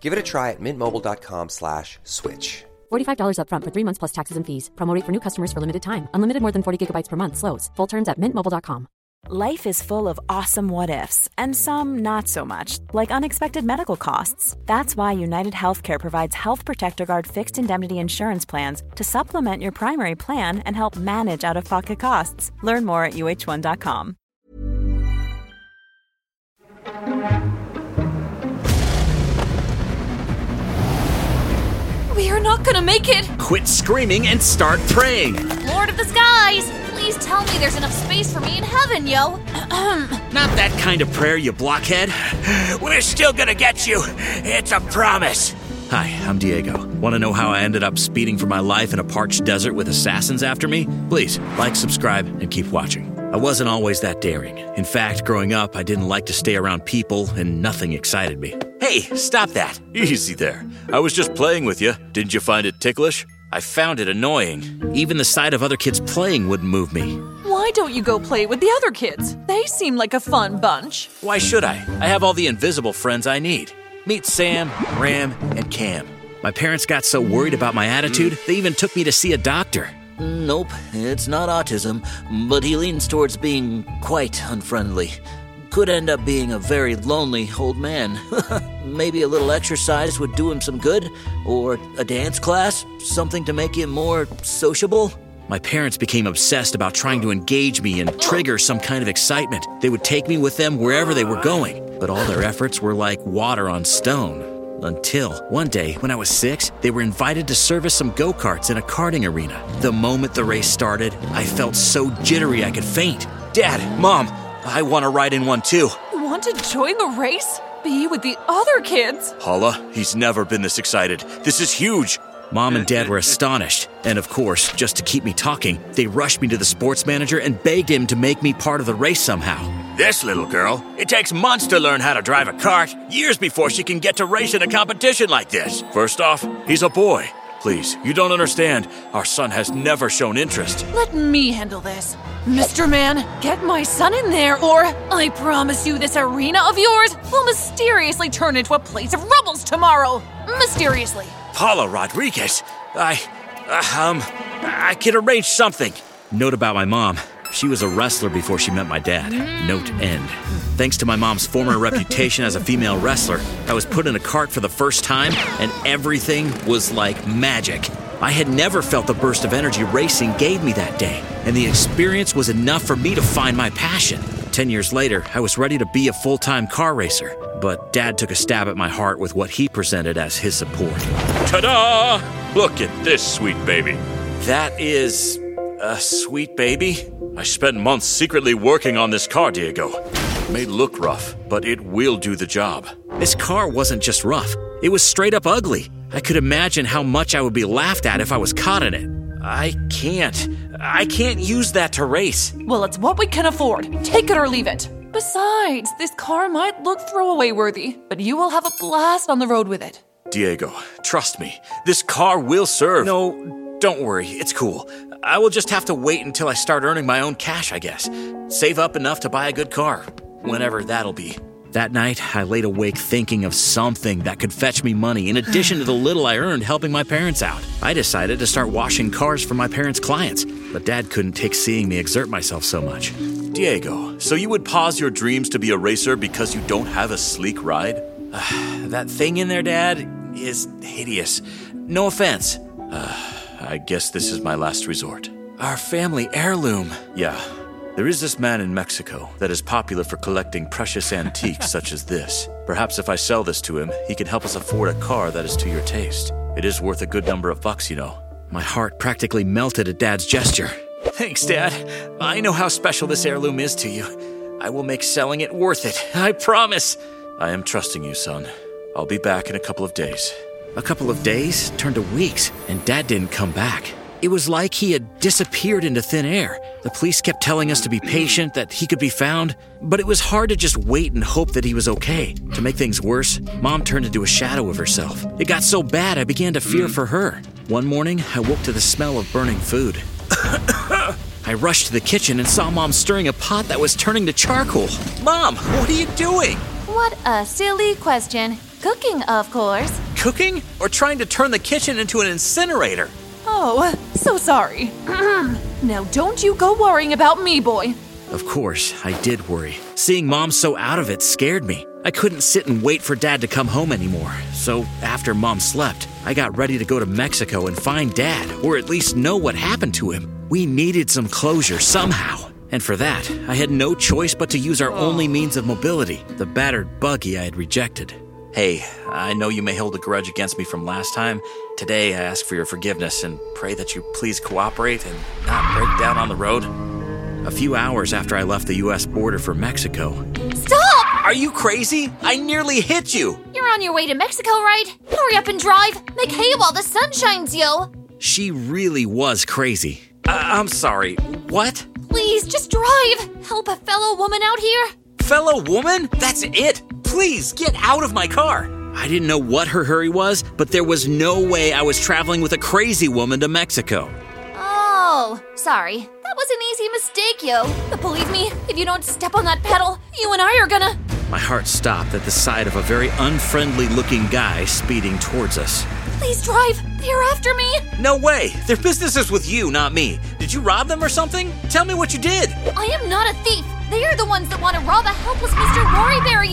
Give it a try at mintmobile.com slash switch. $45 upfront for three months plus taxes and fees. Promote for new customers for limited time. Unlimited more than 40 gigabytes per month. Slows. Full terms at mintmobile.com. Life is full of awesome what ifs, and some not so much, like unexpected medical costs. That's why United Healthcare provides Health Protector Guard fixed indemnity insurance plans to supplement your primary plan and help manage out of pocket costs. Learn more at uh1.com. We are not gonna make it! Quit screaming and start praying. Lord of the skies! Please tell me there's enough space for me in heaven, yo! Um not that kind of prayer, you blockhead. We're still gonna get you. It's a promise. Hi, I'm Diego. Want to know how I ended up speeding for my life in a parched desert with assassins after me? Please like, subscribe, and keep watching. I wasn't always that daring. In fact, growing up, I didn't like to stay around people, and nothing excited me. Hey, stop that! Easy there. I was just playing with you. Didn't you find it ticklish? I found it annoying. Even the sight of other kids playing wouldn't move me. Why don't you go play with the other kids? They seem like a fun bunch. Why should I? I have all the invisible friends I need. Meet Sam, Ram, and Cam. My parents got so worried about my attitude, mm. they even took me to see a doctor. Nope, it's not autism, but he leans towards being quite unfriendly. Could end up being a very lonely old man. Maybe a little exercise would do him some good, or a dance class, something to make him more sociable. My parents became obsessed about trying to engage me and trigger some kind of excitement. They would take me with them wherever they were going, but all their efforts were like water on stone. Until one day, when I was six, they were invited to service some go karts in a karting arena. The moment the race started, I felt so jittery I could faint. Dad, Mom, I want to ride in one too. You want to join the race? Be with the other kids? Paula, he's never been this excited. This is huge. Mom and Dad were astonished, and of course, just to keep me talking, they rushed me to the sports manager and begged him to make me part of the race somehow. This little girl, it takes months to learn how to drive a kart, years before she can get to race in a competition like this. First off, he's a boy. Please, you don't understand. Our son has never shown interest. Let me handle this. Mr. Man, get my son in there, or I promise you this arena of yours will mysteriously turn into a place of rebels tomorrow. Mysteriously. Paula Rodriguez, I, uh, um, I can arrange something. Note about my mom. She was a wrestler before she met my dad. Note end. Thanks to my mom's former reputation as a female wrestler, I was put in a kart for the first time, and everything was like magic. I had never felt the burst of energy racing gave me that day, and the experience was enough for me to find my passion. Ten years later, I was ready to be a full time car racer, but Dad took a stab at my heart with what he presented as his support. Ta da! Look at this sweet baby. That is. A sweet baby? I spent months secretly working on this car, Diego. It may look rough, but it will do the job. This car wasn't just rough, it was straight up ugly. I could imagine how much I would be laughed at if I was caught in it. I can't. I can't use that to race. Well, it's what we can afford. Take it or leave it. Besides, this car might look throwaway worthy, but you will have a blast on the road with it. Diego, trust me, this car will serve. No, don't worry, it's cool. I will just have to wait until I start earning my own cash, I guess. Save up enough to buy a good car, whenever that'll be. That night, I laid awake thinking of something that could fetch me money in addition to the little I earned helping my parents out. I decided to start washing cars for my parents' clients, but Dad couldn't take seeing me exert myself so much. Diego, so you would pause your dreams to be a racer because you don't have a sleek ride? That thing in there, Dad, is hideous. No offense. Uh, I guess this is my last resort. Our family heirloom. Yeah. There is this man in Mexico that is popular for collecting precious antiques such as this. Perhaps if I sell this to him, he can help us afford a car that is to your taste. It is worth a good number of bucks, you know. My heart practically melted at Dad's gesture. Thanks, Dad. I know how special this heirloom is to you. I will make selling it worth it. I promise. I am trusting you, son. I'll be back in a couple of days. A couple of days turned to weeks, and Dad didn't come back. It was like he had disappeared into thin air. The police kept telling us to be patient, that he could be found, but it was hard to just wait and hope that he was okay. To make things worse, Mom turned into a shadow of herself. It got so bad I began to fear mm. for her. One morning, I woke to the smell of burning food. I rushed to the kitchen and saw Mom stirring a pot that was turning to charcoal. Mom, what are you doing? What a silly question. Cooking, of course. Cooking? Or trying to turn the kitchen into an incinerator? Oh, so sorry. now don't you go worrying about me, boy. Of course, I did worry. Seeing Mom so out of it scared me. I couldn't sit and wait for Dad to come home anymore. So, after Mom slept, I got ready to go to Mexico and find Dad, or at least know what happened to him. We needed some closure somehow. And for that, I had no choice but to use our only means of mobility the battered buggy I had rejected. Hey, I know you may hold a grudge against me from last time. Today, I ask for your forgiveness and pray that you please cooperate and not break down on the road. A few hours after I left the US border for Mexico. Stop! Are you crazy? I nearly hit you! You're on your way to Mexico, right? Hurry up and drive. Make hay while the sun shines, yo. She really was crazy. I- I'm sorry. What? Please, just drive. Help a fellow woman out here. Fellow woman? That's it! Please get out of my car! I didn't know what her hurry was, but there was no way I was traveling with a crazy woman to Mexico. Oh, sorry. That was an easy mistake, yo. But believe me, if you don't step on that pedal, you and I are gonna. My heart stopped at the sight of a very unfriendly looking guy speeding towards us. Please drive. They're after me. No way! Their business is with you, not me. Did you rob them or something? Tell me what you did! I am not a thief. They are the ones that want to rob a helpless Mr. Roryberry.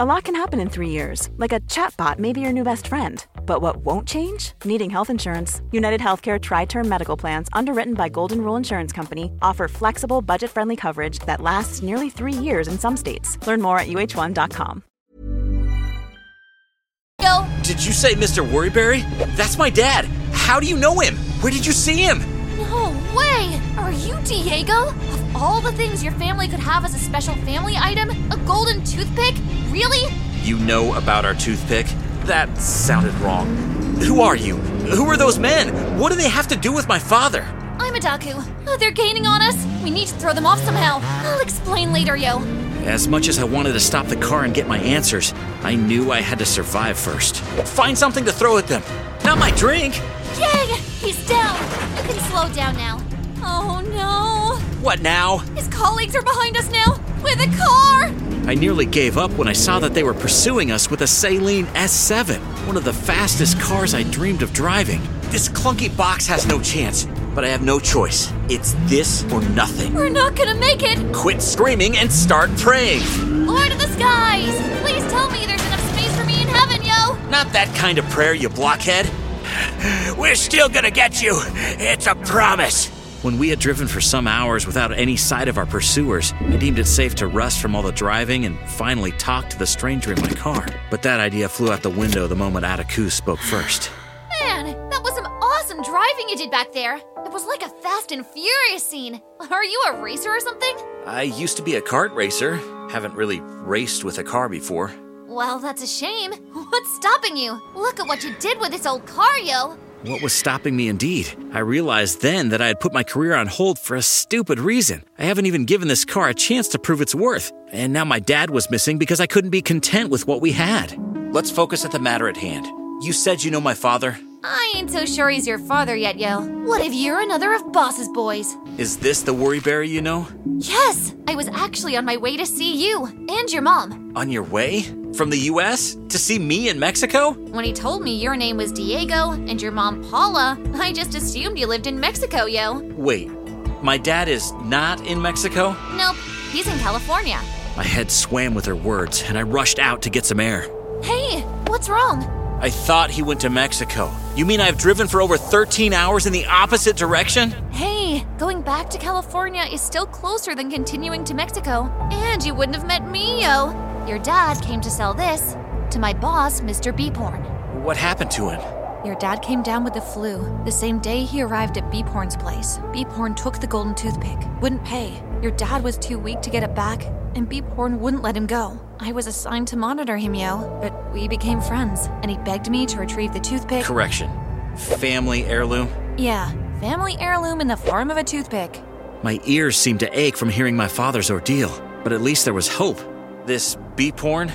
A lot can happen in three years, like a chatbot may be your new best friend. But what won't change? Needing health insurance. United Healthcare Tri Term Medical Plans, underwritten by Golden Rule Insurance Company, offer flexible, budget friendly coverage that lasts nearly three years in some states. Learn more at uh1.com. Yo, Did you say Mr. Worryberry? That's my dad. How do you know him? Where did you see him? no way. Are you Diego? All the things your family could have as a special family item, a golden toothpick? Really? You know about our toothpick? That sounded wrong. Who are you? Who are those men? What do they have to do with my father? I'm Adaku. Oh, they're gaining on us. We need to throw them off somehow. I'll explain later, yo. As much as I wanted to stop the car and get my answers, I knew I had to survive first. Find something to throw at them. Not my drink. Yay! He's down. You can slow down now. Oh no. What now? His colleagues are behind us now with a car. I nearly gave up when I saw that they were pursuing us with a Saleen S7, one of the fastest cars I dreamed of driving. This clunky box has no chance, but I have no choice. It's this or nothing. We're not gonna make it. Quit screaming and start praying. Lord of the skies, please tell me there's enough space for me in heaven, yo. Not that kind of prayer, you blockhead. We're still gonna get you. It's a promise. When we had driven for some hours without any sight of our pursuers, I deemed it safe to rest from all the driving and finally talk to the stranger in my car. But that idea flew out the window the moment Adaku spoke first. Man, that was some awesome driving you did back there. It was like a Fast and Furious scene. Are you a racer or something? I used to be a kart racer. Haven't really raced with a car before. Well, that's a shame. What's stopping you? Look at what you did with this old car, yo. What was stopping me indeed? I realized then that I had put my career on hold for a stupid reason. I haven't even given this car a chance to prove its worth. And now my dad was missing because I couldn't be content with what we had. Let's focus at the matter at hand. You said you know my father. I ain't so sure he's your father yet, yo. What if you're another of Boss's boys? Is this the Worryberry you know? Yes! I was actually on my way to see you and your mom. On your way? From the US? To see me in Mexico? When he told me your name was Diego and your mom Paula, I just assumed you lived in Mexico, yo. Wait, my dad is not in Mexico? Nope, he's in California. My head swam with her words, and I rushed out to get some air. Hey, what's wrong? I thought he went to Mexico. You mean I've driven for over 13 hours in the opposite direction? Hey, going back to California is still closer than continuing to Mexico. And you wouldn't have met me, yo. Your dad came to sell this to my boss, Mr. Beeporn. What happened to him? Your dad came down with the flu. The same day he arrived at Beeporn's place, Beeporn took the golden toothpick, wouldn't pay. Your dad was too weak to get it back, and Beeporn wouldn't let him go. I was assigned to monitor him, yo, but we became friends, and he begged me to retrieve the toothpick. Correction. Family heirloom? Yeah, family heirloom in the form of a toothpick. My ears seemed to ache from hearing my father's ordeal, but at least there was hope. This Beeporn?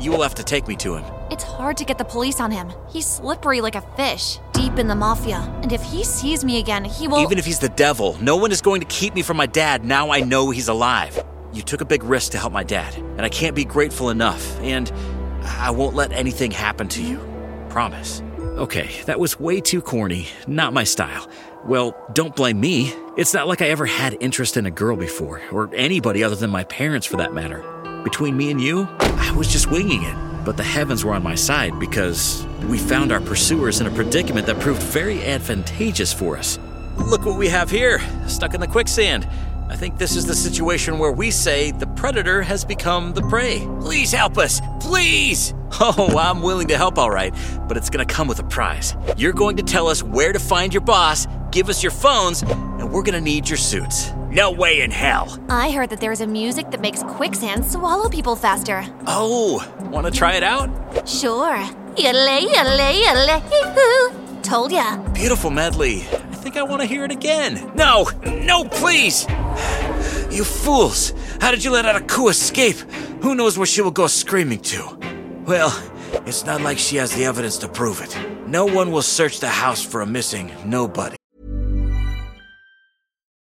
You will have to take me to him. It's hard to get the police on him. He's slippery like a fish, deep in the mafia. And if he sees me again, he will. Even if he's the devil, no one is going to keep me from my dad now I know he's alive. You took a big risk to help my dad, and I can't be grateful enough, and I won't let anything happen to you. Promise. Okay, that was way too corny. Not my style. Well, don't blame me. It's not like I ever had interest in a girl before, or anybody other than my parents for that matter. Between me and you, I was just winging it. But the heavens were on my side because we found our pursuers in a predicament that proved very advantageous for us. Look what we have here, stuck in the quicksand. I think this is the situation where we say the predator has become the prey. Please help us, please! Oh, I'm willing to help, all right, but it's gonna come with a prize. You're going to tell us where to find your boss, give us your phones, and we're gonna need your suits. No way in hell. I heard that there's a music that makes quicksand swallow people faster. Oh, wanna try it out? Sure. Yale, yale, hee-hoo. Told ya. Beautiful medley. I think I wanna hear it again. No, no, please! You fools! How did you let Adaku escape? Who knows where she will go screaming to? Well, it's not like she has the evidence to prove it. No one will search the house for a missing nobody.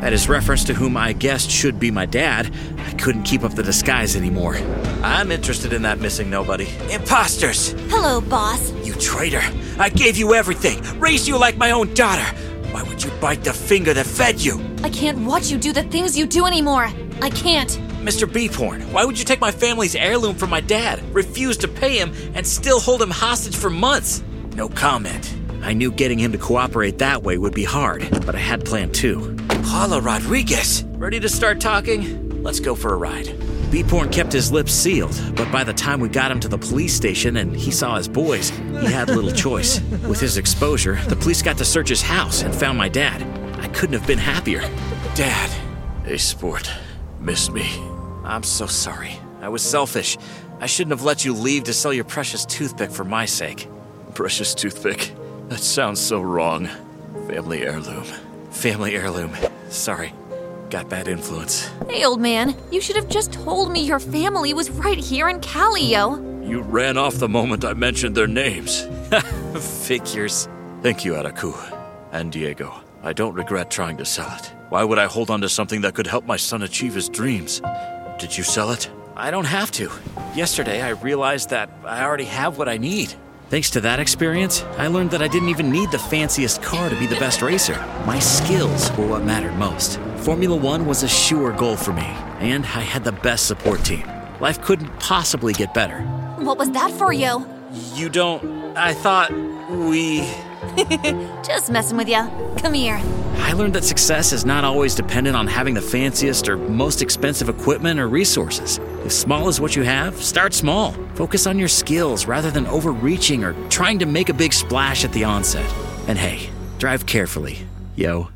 That is reference to whom I guessed should be my dad. I couldn't keep up the disguise anymore. I'm interested in that missing nobody. Imposters! Hello, boss. You traitor! I gave you everything, raised you like my own daughter. Why would you bite the finger that fed you? I can't watch you do the things you do anymore. I can't. Mr. Beeporn, why would you take my family's heirloom from my dad, refuse to pay him, and still hold him hostage for months? No comment. I knew getting him to cooperate that way would be hard, but I had planned two. Paula Rodriguez, ready to start talking? Let's go for a ride. Beeporn kept his lips sealed, but by the time we got him to the police station and he saw his boys, he had little choice. With his exposure, the police got to search his house and found my dad. I couldn't have been happier. Dad. Hey, sport. Miss me. I'm so sorry. I was selfish. I shouldn't have let you leave to sell your precious toothpick for my sake. Precious toothpick? That sounds so wrong. Family heirloom. Family heirloom. Sorry. Got bad influence. Hey, old man, you should have just told me your family was right here in Cali, yo. You ran off the moment I mentioned their names. Figures. Thank you, Adaku. And Diego. I don't regret trying to sell it. Why would I hold on to something that could help my son achieve his dreams? Did you sell it? I don't have to. Yesterday, I realized that I already have what I need. Thanks to that experience, I learned that I didn't even need the fanciest car to be the best racer. My skills were what mattered most. Formula One was a sure goal for me, and I had the best support team. Life couldn't possibly get better. What was that for you? You don't. I thought we. Just messing with ya. Come here. I learned that success is not always dependent on having the fanciest or most expensive equipment or resources. If small is what you have, start small. Focus on your skills rather than overreaching or trying to make a big splash at the onset. And hey, drive carefully, yo.